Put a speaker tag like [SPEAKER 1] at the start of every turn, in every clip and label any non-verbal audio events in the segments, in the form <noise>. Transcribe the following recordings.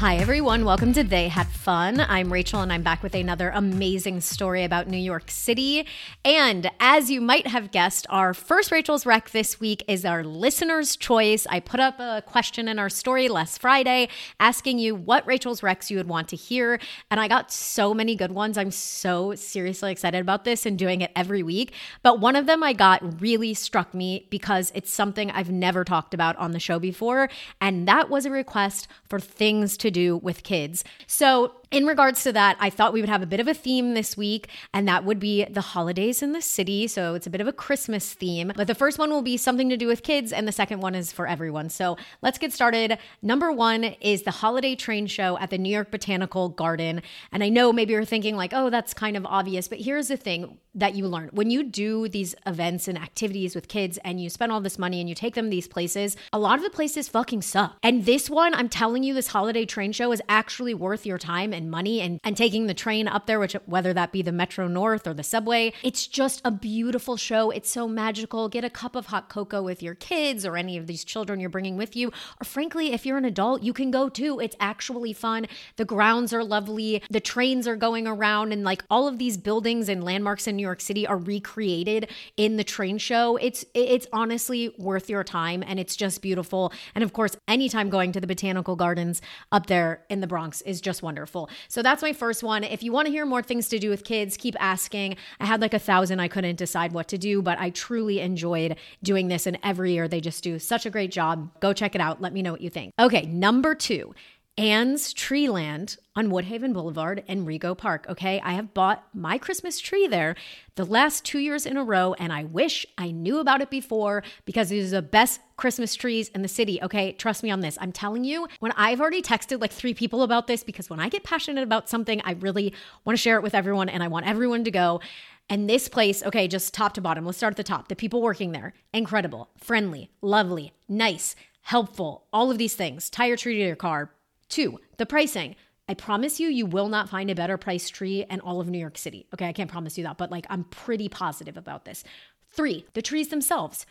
[SPEAKER 1] Hi, everyone. Welcome to They Had Fun. I'm Rachel, and I'm back with another amazing story about New York City. And as you might have guessed, our first Rachel's Rec this week is our listener's choice. I put up a question in our story last Friday asking you what Rachel's Recs you would want to hear. And I got so many good ones. I'm so seriously excited about this and doing it every week. But one of them I got really struck me because it's something I've never talked about on the show before. And that was a request for things to to do with kids. So in regards to that, I thought we would have a bit of a theme this week, and that would be the holidays in the city. So it's a bit of a Christmas theme. But the first one will be something to do with kids, and the second one is for everyone. So let's get started. Number one is the holiday train show at the New York Botanical Garden. And I know maybe you're thinking, like, oh, that's kind of obvious, but here's the thing that you learn when you do these events and activities with kids and you spend all this money and you take them these places, a lot of the places fucking suck. And this one, I'm telling you, this holiday train show is actually worth your time and money and, and taking the train up there, which whether that be the Metro North or the subway, it's just a beautiful show. It's so magical. Get a cup of hot cocoa with your kids or any of these children you're bringing with you. Or frankly, if you're an adult, you can go too. It's actually fun. The grounds are lovely. The trains are going around and like all of these buildings and landmarks in New York City are recreated in the train show. It's it's honestly worth your time and it's just beautiful. And of course, anytime going to the botanical gardens up there in the Bronx is just wonderful. So that's my first one. If you want to hear more things to do with kids, keep asking. I had like a thousand, I couldn't decide what to do, but I truly enjoyed doing this. And every year they just do such a great job. Go check it out. Let me know what you think. Okay, number two Anne's Treeland on Woodhaven Boulevard and Rego Park. Okay, I have bought my Christmas tree there the last two years in a row, and I wish I knew about it before because it is the best Christmas trees in the city. Okay, trust me on this. I'm telling you, when I've already texted like three people about this, because when I get passionate about something, I really want to share it with everyone and I want everyone to go. And this place, okay, just top to bottom, let's start at the top. The people working there, incredible, friendly, lovely, nice, helpful, all of these things. Tie your tree to your car, Two, the pricing. I promise you, you will not find a better price tree in all of New York City. Okay, I can't promise you that, but like I'm pretty positive about this. Three, the trees themselves.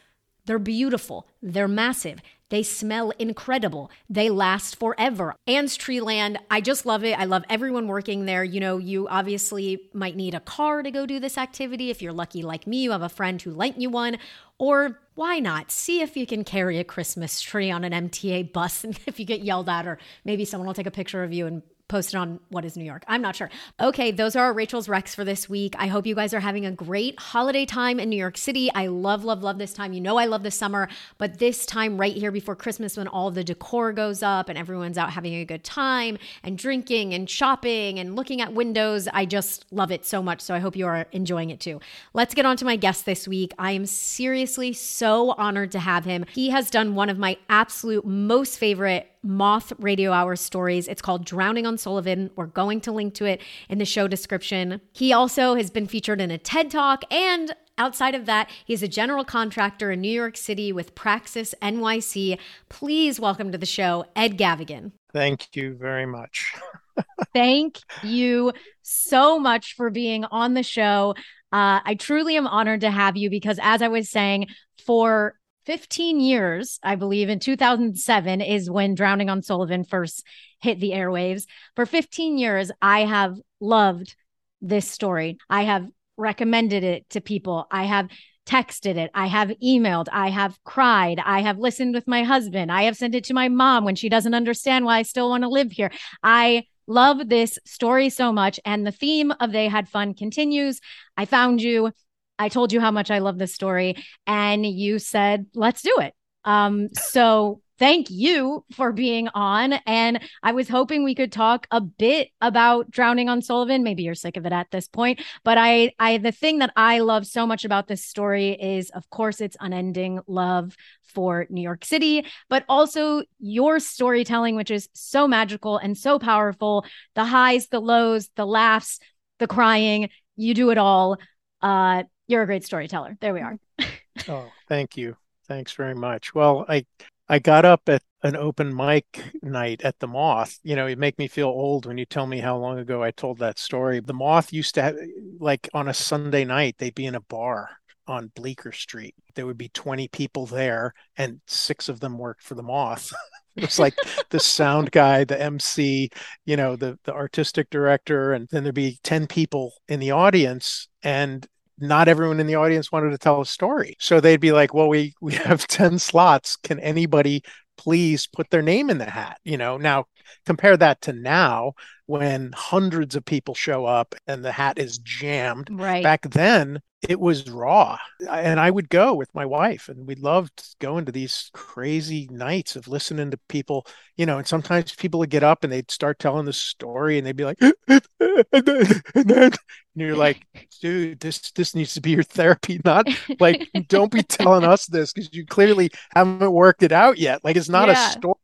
[SPEAKER 1] They're beautiful, they're massive, they smell incredible, they last forever. Anne's Tree Land, I just love it. I love everyone working there. You know, you obviously might need a car to go do this activity. If you're lucky like me, you have a friend who lent you one, or why not? See if you can carry a Christmas tree on an MTA bus and <laughs> if you get yelled at, or maybe someone will take a picture of you and posted on What is New York? I'm not sure. Okay, those are Rachel's Recs for this week. I hope you guys are having a great holiday time in New York City. I love, love, love this time. You know, I love the summer, but this time right here before Christmas when all the decor goes up and everyone's out having a good time and drinking and shopping and looking at windows, I just love it so much. So I hope you are enjoying it too. Let's get on to my guest this week. I am seriously so honored to have him. He has done one of my absolute most favorite Moth Radio Hour stories. It's called Drowning on Sullivan. We're going to link to it in the show description. He also has been featured in a TED Talk and Outside of that, he's a general contractor in New York City with Praxis NYC. Please welcome to the show, Ed Gavagan.
[SPEAKER 2] Thank you very much. <laughs>
[SPEAKER 1] Thank you so much for being on the show. Uh, I truly am honored to have you because, as I was saying, for 15 years, I believe in 2007 is when Drowning on Sullivan first hit the airwaves. For 15 years, I have loved this story. I have recommended it to people. I have texted it. I have emailed. I have cried. I have listened with my husband. I have sent it to my mom when she doesn't understand why I still want to live here. I love this story so much. And the theme of They Had Fun continues. I found you. I told you how much I love this story, and you said, let's do it. Um, so thank you for being on. And I was hoping we could talk a bit about drowning on Sullivan. Maybe you're sick of it at this point, but I, I, the thing that I love so much about this story is, of course, its unending love for New York City, but also your storytelling, which is so magical and so powerful. The highs, the lows, the laughs, the crying, you do it all. Uh, you're a great storyteller. There we are. <laughs>
[SPEAKER 2] oh, thank you. Thanks very much. Well, I I got up at an open mic night at the Moth. You know, it make me feel old when you tell me how long ago I told that story. The Moth used to have like on a Sunday night, they'd be in a bar on Bleecker Street. There would be 20 people there, and six of them worked for the Moth. <laughs> it was like the sound guy, the MC, you know, the the artistic director, and then there'd be 10 people in the audience, and not everyone in the audience wanted to tell a story. So they'd be like, "Well, we we have <laughs> 10 slots. Can anybody please put their name in the hat?" You know, now compare that to now when hundreds of people show up and the hat is jammed.
[SPEAKER 1] Right.
[SPEAKER 2] Back then, it was raw. And I would go with my wife and we loved going to these crazy nights of listening to people, you know, and sometimes people would get up and they'd start telling the story and they'd be like, <laughs> and then, and then and you're like, dude, this this needs to be your therapy, not <laughs> like don't be telling us this because you clearly haven't worked it out yet. Like it's not yeah. a story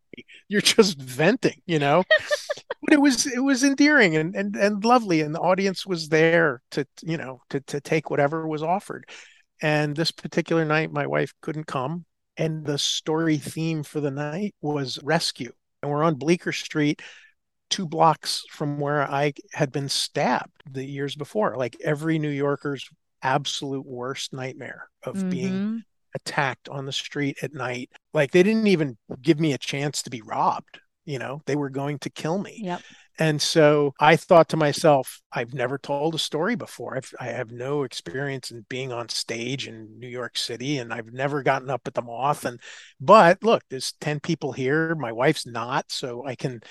[SPEAKER 2] you're just venting, you know. but it was it was endearing and, and and lovely, and the audience was there to you know to to take whatever was offered. And this particular night, my wife couldn't come, and the story theme for the night was rescue. And we're on Bleecker Street, two blocks from where I had been stabbed the years before. Like every New Yorker's absolute worst nightmare of mm-hmm. being attacked on the street at night. Like they didn't even give me a chance to be robbed. You know, they were going to kill me.
[SPEAKER 1] Yep.
[SPEAKER 2] And so I thought to myself, I've never told a story before. I've, I have no experience in being on stage in New York City, and I've never gotten up at the Moth. And but look, there's ten people here. My wife's not, so I can.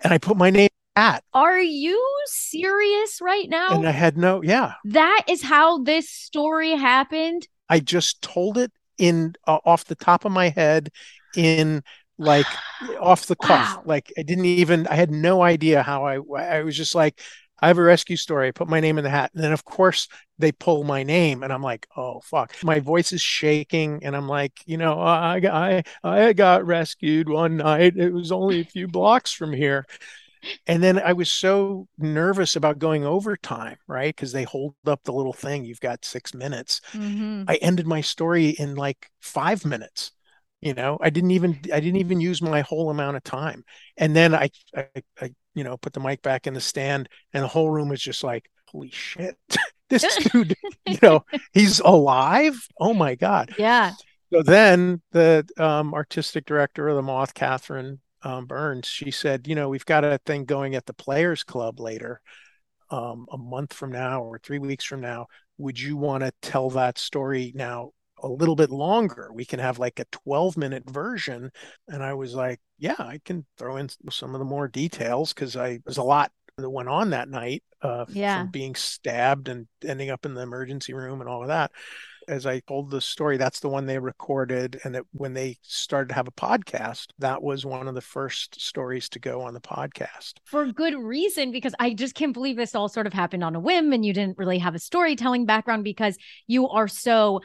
[SPEAKER 2] And I put my name at.
[SPEAKER 1] Are you serious right now?
[SPEAKER 2] And I had no, yeah.
[SPEAKER 1] That is how this story happened.
[SPEAKER 2] I just told it in uh, off the top of my head in like <sighs> off the cuff. Wow. Like I didn't even I had no idea how I I was just like I have a rescue story. I put my name in the hat. And then, of course, they pull my name, and I'm like, oh, fuck. My voice is shaking. And I'm like, you know, I, I, I got rescued one night. It was only a few blocks from here and then I was so nervous about going overtime, right? Because they hold up the little thing, you've got six minutes. Mm-hmm. I ended my story in like five minutes. You know, I didn't even I didn't even use my whole amount of time. And then I, I, I you know, put the mic back in the stand, and the whole room was just like, holy shit, <laughs> this <laughs> dude, you know, he's alive. Oh my god.
[SPEAKER 1] Yeah.
[SPEAKER 2] So then the um, artistic director of the Moth, Catherine um, Burns, she said, you know, we've got a thing going at the Players Club later, um, a month from now or three weeks from now. Would you want to tell that story now a little bit longer? We can have like a 12 minute version. And I was like, yeah, I can throw in some of the more details because I there's a lot that went on that night uh,
[SPEAKER 1] yeah.
[SPEAKER 2] from being stabbed and ending up in the emergency room and all of that as I told the story, that's the one they recorded. And that when they started to have a podcast, that was one of the first stories to go on the podcast.
[SPEAKER 1] For good reason, because I just can't believe this all sort of happened on a whim and you didn't really have a storytelling background because you are so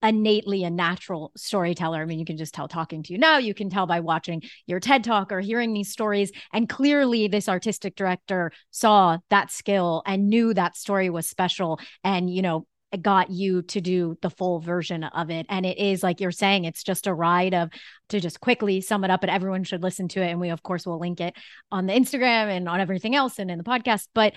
[SPEAKER 1] innately a natural storyteller. I mean, you can just tell talking to you now, you can tell by watching your TED talk or hearing these stories. And clearly, this artistic director saw that skill and knew that story was special and, you know, got you to do the full version of it. And it is like you're saying it's just a ride of to just quickly sum it up but everyone should listen to it. And we of course will link it on the Instagram and on everything else and in the podcast. But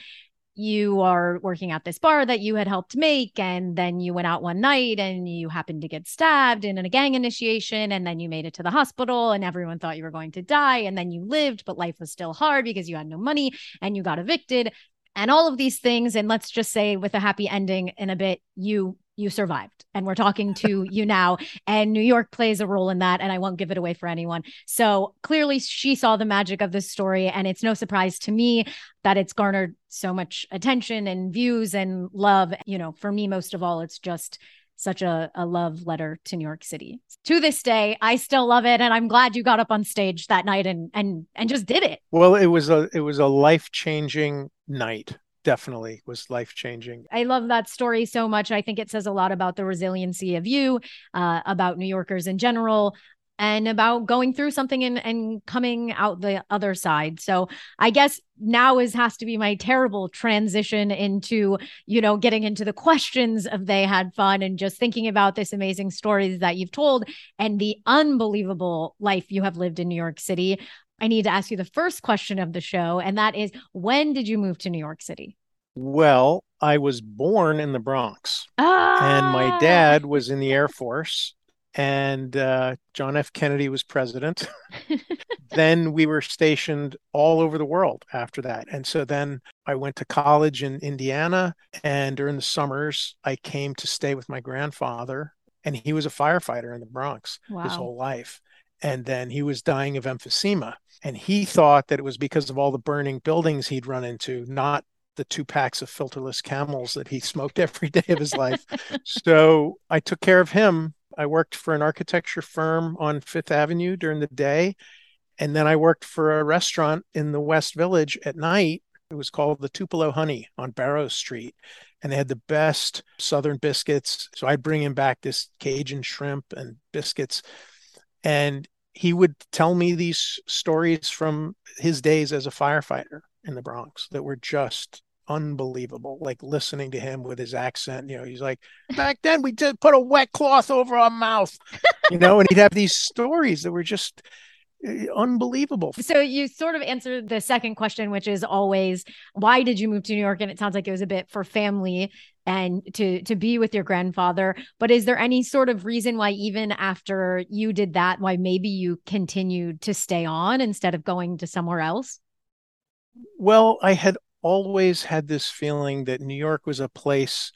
[SPEAKER 1] you are working at this bar that you had helped make and then you went out one night and you happened to get stabbed in a gang initiation and then you made it to the hospital and everyone thought you were going to die and then you lived but life was still hard because you had no money and you got evicted and all of these things and let's just say with a happy ending in a bit you you survived and we're talking to <laughs> you now and new york plays a role in that and i won't give it away for anyone so clearly she saw the magic of this story and it's no surprise to me that it's garnered so much attention and views and love you know for me most of all it's just such a, a love letter to New York City. To this day, I still love it, and I'm glad you got up on stage that night and and and just did it.
[SPEAKER 2] Well, it was a it was a life changing night. Definitely was life changing.
[SPEAKER 1] I love that story so much. I think it says a lot about the resiliency of you, uh, about New Yorkers in general, and about going through something and, and coming out the other side. So I guess now is has to be my terrible transition into, you know, getting into the questions of they had fun and just thinking about this amazing stories that you've told and the unbelievable life you have lived in New York City. I need to ask you the first question of the show, and that is when did you move to New York City?
[SPEAKER 2] Well, I was born in the Bronx,
[SPEAKER 1] ah!
[SPEAKER 2] and my dad was in the Air Force, and uh, John F. Kennedy was president. <laughs> then we were stationed all over the world after that. And so then I went to college in Indiana. And during the summers, I came to stay with my grandfather. And he was a firefighter in the Bronx
[SPEAKER 1] wow.
[SPEAKER 2] his whole life. And then he was dying of emphysema. And he thought that it was because of all the burning buildings he'd run into, not the two packs of filterless camels that he smoked <laughs> every day of his life. so I took care of him I worked for an architecture firm on Fifth Avenue during the day. And then I worked for a restaurant in the West Village at night. It was called the Tupelo Honey on Barrow Street. And they had the best Southern biscuits. So I'd bring him back this Cajun shrimp and biscuits. And he would tell me these stories from his days as a firefighter in the Bronx that were just unbelievable. Like listening to him with his accent, you know, he's like, back then we did put a wet cloth over our mouth, you know, and he'd have these stories that were just eh, unbelievable.
[SPEAKER 1] So you sort of answered the second question, which is always why did you move to New York? And it sounds like it was a bit for family and to to be with your grandfather. But is there any sort of reason why even after you did that, why maybe you continued to stay on instead of going to somewhere else?
[SPEAKER 2] Well, I had always had this feeling that New York was a place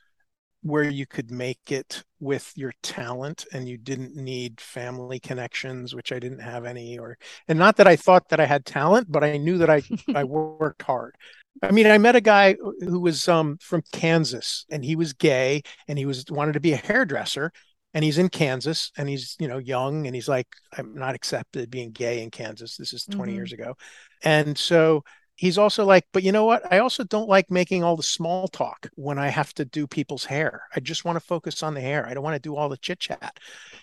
[SPEAKER 2] where you could make it with your talent and you didn't need family connections which I didn't have any or and not that I thought that I had talent but I knew that I <laughs> I worked hard. I mean I met a guy who was um from Kansas and he was gay and he was wanted to be a hairdresser and he's in Kansas and he's you know young and he's like I'm not accepted being gay in Kansas this is 20 mm-hmm. years ago. And so he's also like, but you know what? I also don't like making all the small talk when I have to do people's hair. I just want to focus on the hair. I don't want to do all the chit chat.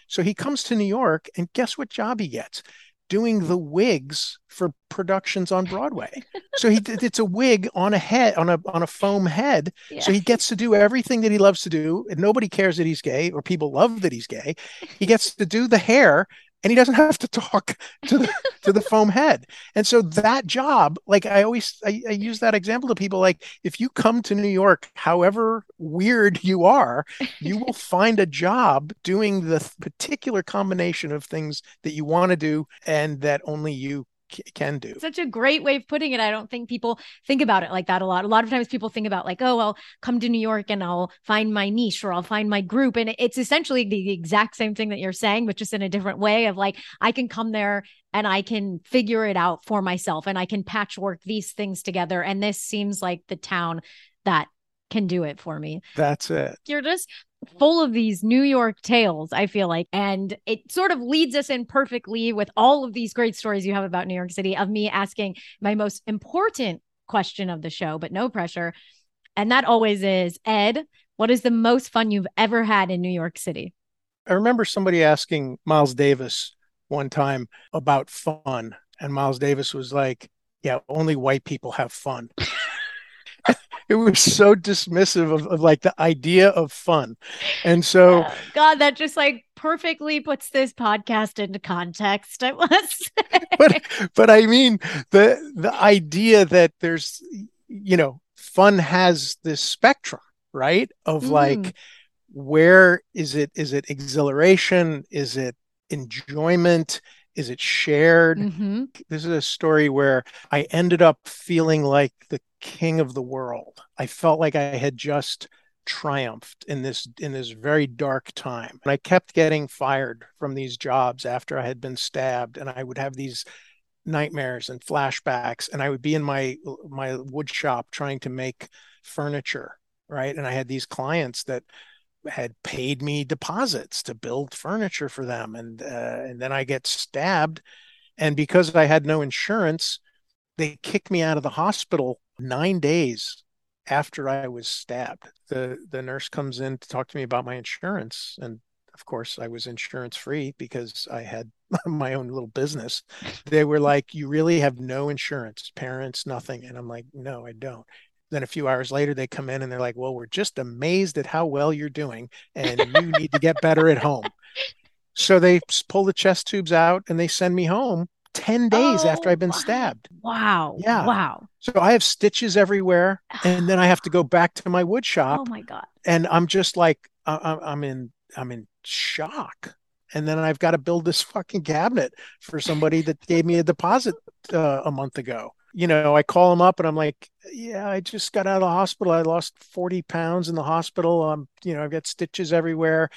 [SPEAKER 2] So he comes to New York, and guess what job he gets? Doing the wigs for productions on Broadway. so he it's a wig on a head on a on a foam head. Yeah. So he gets to do everything that he loves to do, and nobody cares that he's gay, or people love that he's gay. He gets to do the hair and he doesn't have to talk to the to the foam head. And so that job like i always I, I, use that example to people like if you come to new york however weird you are you will <laughs> find a job doing the particular combination of things that you want to do and that only you can do.
[SPEAKER 1] Such a great way of putting it. I don't think people think about it like that a lot. A lot of times people think about like, oh, I'll come to New York and I'll find my niche or I'll find my group. And it's essentially the exact same thing that you're saying, but just in a different way of like, I can come there and I can figure it out for myself and I can patchwork these things together. And this seems like the town that can do it for me.
[SPEAKER 2] That's it.
[SPEAKER 1] You're just full of these New York tales, I feel like. And it sort of leads us in perfectly with all of these great stories you have about New York City of me asking my most important question of the show, but no pressure. And that always is Ed, what is the most fun you've ever had in New York City?
[SPEAKER 2] I remember somebody asking Miles Davis one time about fun. And Miles Davis was like, Yeah, only white people have fun. <laughs> it was so dismissive of, of, like the idea of fun. And so
[SPEAKER 1] god that just like perfectly puts this podcast into context i must <laughs>
[SPEAKER 2] but but i mean the the idea that there's you know fun has this spectrum right? Of mm. like where is it is it exhilaration? Is it enjoyment is it shared? Mm-hmm. this is a story where i ended up feeling like the king of the world. I felt like i had just triumphed in this in this very dark time. And i kept getting fired from these jobs after i had been stabbed and i would have these nightmares and flashbacks and i would be in my my wood shop trying to make furniture right? And i had these clients that had paid me deposits to build furniture for them and uh, and then I get stabbed and because I had no insurance they kicked me out of the hospital 9 days after I was stabbed. The the nurse comes in to talk to me about my insurance and of course I was insurance free because I had <laughs> my own little business. They were like you really have no insurance parents nothing and I'm like no I don't then a few hours later, they come in and they're like, well, we're just amazed at how well you're doing and you need to get better at home. So they pull the chest tubes out and they send me home 10 days
[SPEAKER 1] Oh,
[SPEAKER 2] after I've been
[SPEAKER 1] wow.
[SPEAKER 2] stabbed.
[SPEAKER 1] Wow.
[SPEAKER 2] Yeah.
[SPEAKER 1] Wow.
[SPEAKER 2] So I have stitches everywhere. And then I have to go back to my wood shop
[SPEAKER 1] Oh my God.
[SPEAKER 2] and I'm just like, I- I'm in, I'm in shock. And then I've got to build this fucking cabinet for somebody that gave me a deposit uh, a month ago. You know, I call them up and I'm like, yeah, I just got out of the hospital. I lost 40 pounds in the hospital. Um, you know, I've got stitches everywhere.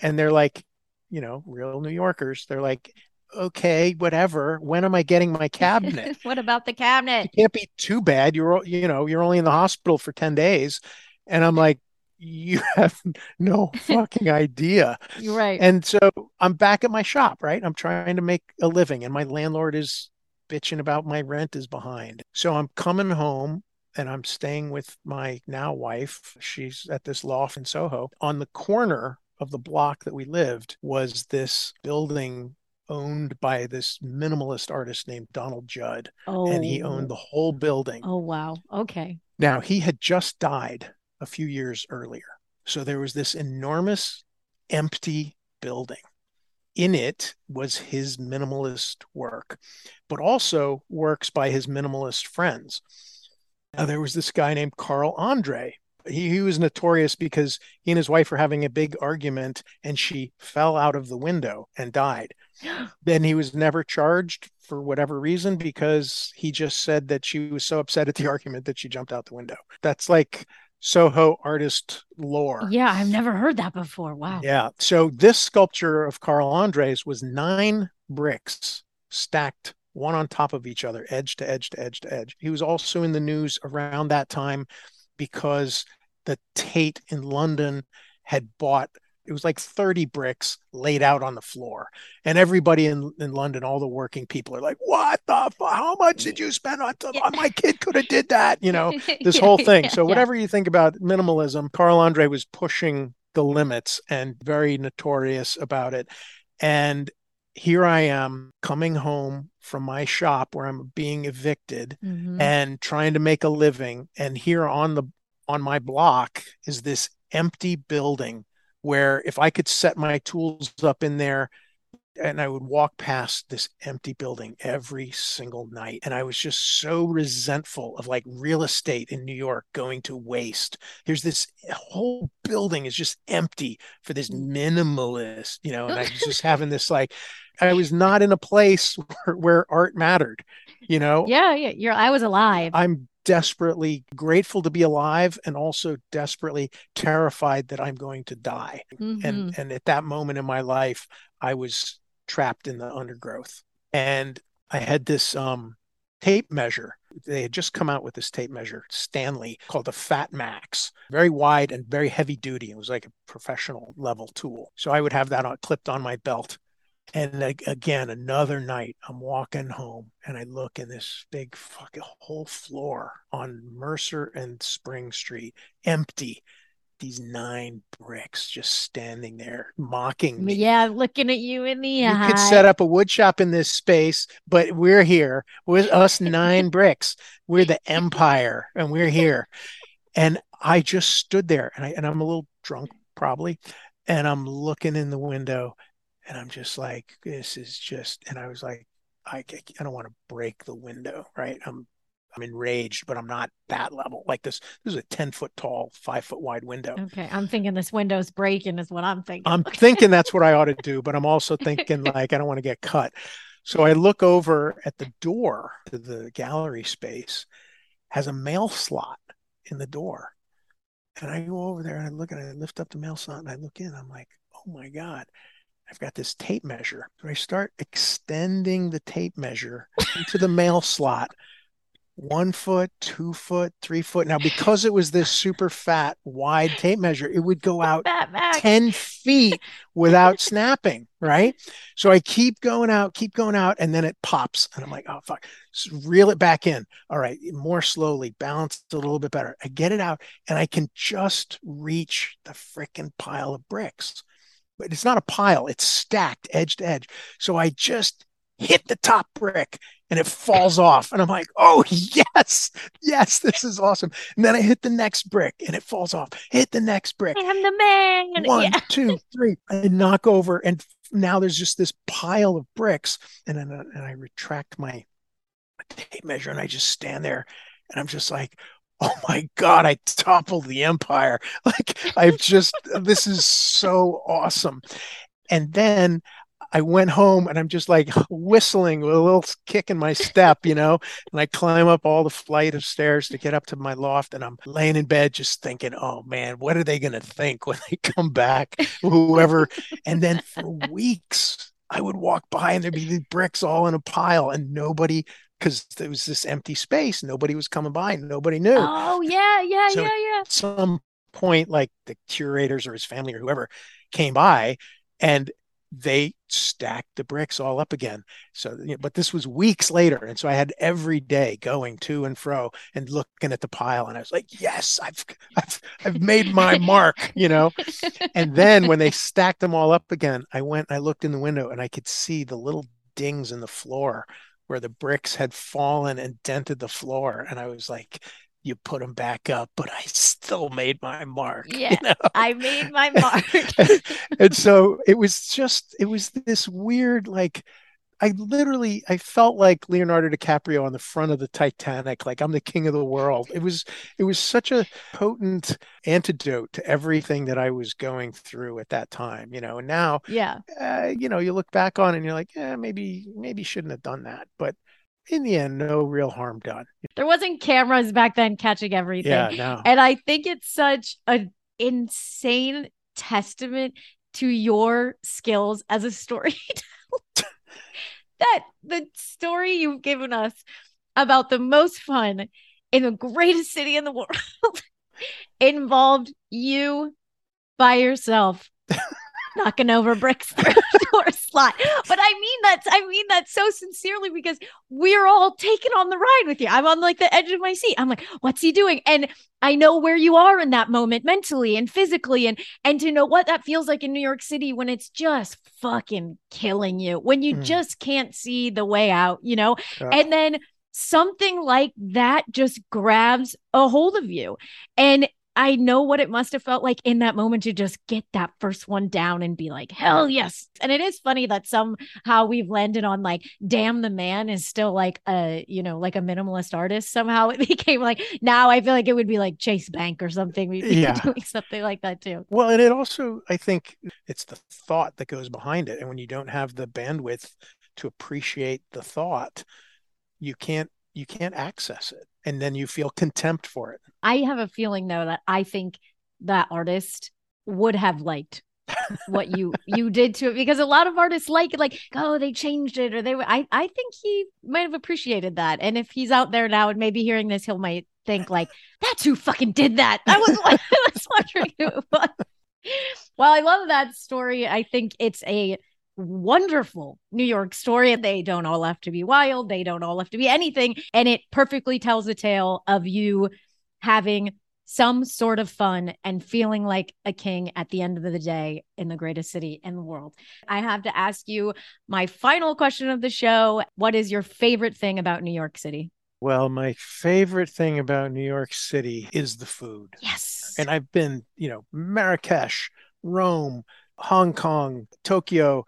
[SPEAKER 2] And they're like, you know, real New Yorkers. They're like, okay, whatever. When am I getting my cabinet? <laughs>
[SPEAKER 1] what about the cabinet?
[SPEAKER 2] it can't be too bad. You're, you know, you're only in the hospital for 10 days. And I'm like, you <laughs> have no fucking idea.
[SPEAKER 1] You're right.
[SPEAKER 2] And so I'm back at my shop, right? I'm trying to make a living, and my landlord is bitching about my rent is behind. So I'm coming home and I'm staying with my now wife. She's at this loft in Soho. On the corner of the block that we lived was this building owned by this minimalist artist named Donald Judd,
[SPEAKER 1] oh.
[SPEAKER 2] and he oh. owned the whole building.
[SPEAKER 1] Oh wow. Okay.
[SPEAKER 2] Now, he had just died a few years earlier. So there was this enormous empty building. In it was his minimalist work, but also works by his minimalist friends. Now, there was this guy named Carl Andre. He, he was notorious because he and his wife were having a big argument and she fell out of the window and died. <gasps> Then he was never charged for whatever reason because he just said that she was so upset at the <laughs> argument that she jumped out the window. That's like Soho artist lore.
[SPEAKER 1] Yeah, I've never heard that before. Wow.
[SPEAKER 2] Yeah. So this sculpture of Carl Andre's was nine bricks stacked one on top of each other, edge to edge to edge to edge. He was also in the news around that time because the Tate in London had bought it was like 30 bricks laid out on the floor. And everybody in, in London, all the working people are like, what the fuck? How much did you spend on,
[SPEAKER 1] Yeah.
[SPEAKER 2] my kid could have did that? You know, <laughs> this
[SPEAKER 1] Yeah,
[SPEAKER 2] whole thing.
[SPEAKER 1] yeah,
[SPEAKER 2] so
[SPEAKER 1] yeah.
[SPEAKER 2] whatever you think about minimalism, Carl Andre was pushing the limits and very notorious about it. And here I am coming home from my shop where I'm being evicted
[SPEAKER 1] Mhm.
[SPEAKER 2] and trying to make a living. And here on the on my block is this empty building where if I could set my tools up in there and I would walk past this empty building every single night. And I was just so resentful of like real estate in New York going to waste. Here's this eh, whole building is just empty for this mm. minimalist, you know, and I was just <laughs> having this like, I was not in a place <laughs> where, where art mattered, you know.
[SPEAKER 1] Yeah, yeah. You're I was alive.
[SPEAKER 2] I'm desperately grateful to be alive and also desperately terrified that I'm going to die.
[SPEAKER 1] Mhm.
[SPEAKER 2] And and at that moment in my life, I was trapped in the undergrowth. And I had this um tape measure. They had just come out with this tape measure, Stanley, called the Fat Max. Very wide and very heavy duty. It was like a professional level tool. So I would have that on, clipped on my belt. And again, another night, I'm walking home and I look in this big fucking whole floor on Mercer and Spring Street, empty. These nine bricks just standing there mocking me.
[SPEAKER 1] yeah, looking at you in the
[SPEAKER 2] You
[SPEAKER 1] eye.
[SPEAKER 2] You could set up a wood shop in this space, but we're here. We're us nine <laughs> bricks. We're the empire and we're here. And I just stood there and I and I'm a little drunk probably. And I'm looking in the window and I'm just like, this is just and I was like, I, I don't want to break the window, right? I'm I'm enraged, but I'm not that level. Like this, this is a 10 foot tall, five foot wide window.
[SPEAKER 1] Okay, I'm thinking this window's breaking is what I'm thinking.
[SPEAKER 2] I'm <laughs> thinking that's what I ought to do, but I'm also thinking <laughs> like I don't want to get cut. So I look over at the door to the gallery space, has a mail slot in the door. And I go over there and I look and I lift up the mail slot and I look in. I'm like, oh my God, I've got this tape measure. So I start extending the tape measure into the mail slot. One foot, two foot, three foot. Now, because it was this super fat, wide tape measure, it would go out 10 feet without <laughs> snapping, right? So I keep going out, keep going out, and then it pops. And I'm like, oh, fuck. So reel it back in. All right, more slowly, balance a little bit better. I get it out, and I can just reach the freaking pile of bricks. But it's not a pile, it's stacked edge to edge. So I just hit the top brick and it falls <laughs> off. And I'm like, oh, yes, yes, this is awesome. And then I hit the next brick and it falls off. Hit the next brick.
[SPEAKER 1] I'm the man.
[SPEAKER 2] One,
[SPEAKER 1] Yeah.
[SPEAKER 2] two, three. I knock over and now there's just this pile of bricks. And then uh, and I retract my tape measure and I just stand there and I'm just like, oh my God, I toppled the empire. <laughs> Like I've just, this is so awesome. And then I went home and I'm just like whistling with a little kick in my step, you know, and I climb up all the flight of stairs to get up to my loft and I'm laying in bed just thinking, oh man, what are they going to think when they come back, whoever. and then for weeks, I would walk by and there'd be bricks all in a pile and nobody because there was this empty space. Nobody was coming by. Nobody knew.
[SPEAKER 1] Oh yeah, yeah, so yeah, yeah.
[SPEAKER 2] At some point, like the curators or his family or whoever came by, and they stacked the bricks all up again. So, you know, but this was weeks later, and so I had every day going to and fro and looking at the pile, and I was like, "Yes, I've, I've, I've made my mark," <laughs> you know. and then when they <laughs> stacked them all up again, I went, I looked in the window, and I could see the little dings in the floor where the bricks had fallen and dented the floor. And I was like, you put them back up, but I still made my mark. <laughs>
[SPEAKER 1] Yeah, you know? I made my mark. <laughs>
[SPEAKER 2] and so it was just, it was this weird, like, I literally I felt like Leonardo DiCaprio on the front of the Titanic, like I'm the king of the world. It was it was such a potent antidote to everything that I was going through at that time, you know. And now,
[SPEAKER 1] yeah,
[SPEAKER 2] uh, you know, you look back on it and you're like, yeah, maybe maybe shouldn't have done that, but in the end, no real harm done.
[SPEAKER 1] There wasn't cameras back then catching everything.
[SPEAKER 2] Yeah, no.
[SPEAKER 1] And I think it's such an insane testament to your skills as a storyteller <laughs> that the story you've given us about the most fun in the greatest city in the <laughs> world involved you by yourself knocking over bricks <laughs> through a door slot. But I mean that I mean that so sincerely because we're all taken on the ride with you. I'm on like the edge of my seat. I'm like, what's he doing? And I know where you are in that moment mentally and physically and and to know what that feels like in New York City when it's just fucking killing you. When you mm. just can't see the way out, you know? Yeah. And then something like that just grabs a hold of you. And I know what it must have felt like in that moment to just get that first one down and be like, hell yes. And it is funny that somehow we've landed on like, damn, the man is still like a, you know, like a minimalist artist. Somehow <laughs> it became like, now I feel like it would be like Chase Bank or something. We'd be yeah. <laughs> doing something like that too.
[SPEAKER 2] Well, and it also, I think it's the thought that goes behind it. And when you don't have the bandwidth to appreciate the thought, you can't you can't access it and then you feel contempt for it.
[SPEAKER 1] I have a feeling though that i think that artist would have liked what you <laughs> you did to it because a lot of artists like it like oh they changed it or they I I think he might have appreciated that. And if he's out there now and maybe hearing this he'll might think like that's who fucking did that. I was <laughs> I was wondering who it was. Well I love that story. I think it's a wonderful New York story. They don't all have to be wild, they don't all have to be anything. And it perfectly tells the tale of you having some sort of fun and feeling like a king at the end of the day in the greatest city in the world. I have to ask you my final question of the show What is your favorite thing about New York City?
[SPEAKER 2] Well, my favorite thing about New York City is the food.
[SPEAKER 1] Yes.
[SPEAKER 2] And I've been, you know, Marrakesh, Rome, Hong Kong, Tokyo,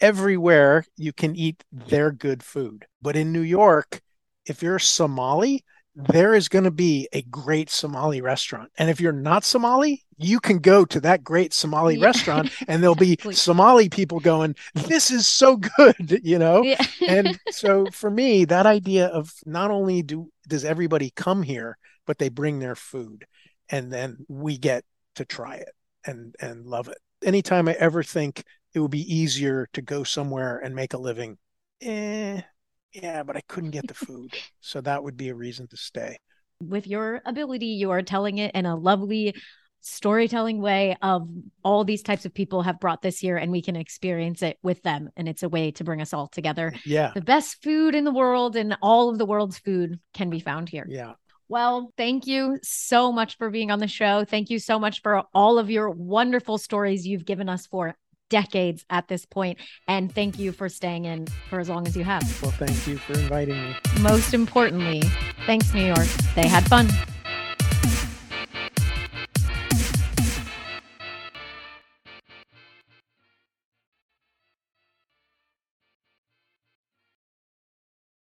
[SPEAKER 2] everywhere you can eat their good food. But in New York, if you're Somali, there is going to be a great Somali restaurant. And if you're not Somali, you can go to that great Somali yeah. restaurant and there'll be <laughs> Somali people going, This is so good, <laughs> you know? Yeah. and <laughs> so for me, that idea of not only do does everybody come here, but they bring their food and then we get to try it and and love it. Anytime I ever think it would be easier to go somewhere and make a living. Eh, yeah, but I couldn't get the <laughs> food. so that would be a reason to stay.
[SPEAKER 1] With your ability, you are telling it in a lovely storytelling way of all these types of people have brought this here and we can experience it with them and it's a way to bring us all together
[SPEAKER 2] yeah
[SPEAKER 1] the best food in the world and all of the world's food can be found here
[SPEAKER 2] yeah
[SPEAKER 1] well, thank you so much for being on the show. Thank you so much for all of your wonderful stories you've given us for decades at this point. And thank you for staying in for as long as you have.
[SPEAKER 2] Well, thank you for inviting me.
[SPEAKER 1] Most importantly, thanks, New York. They had fun.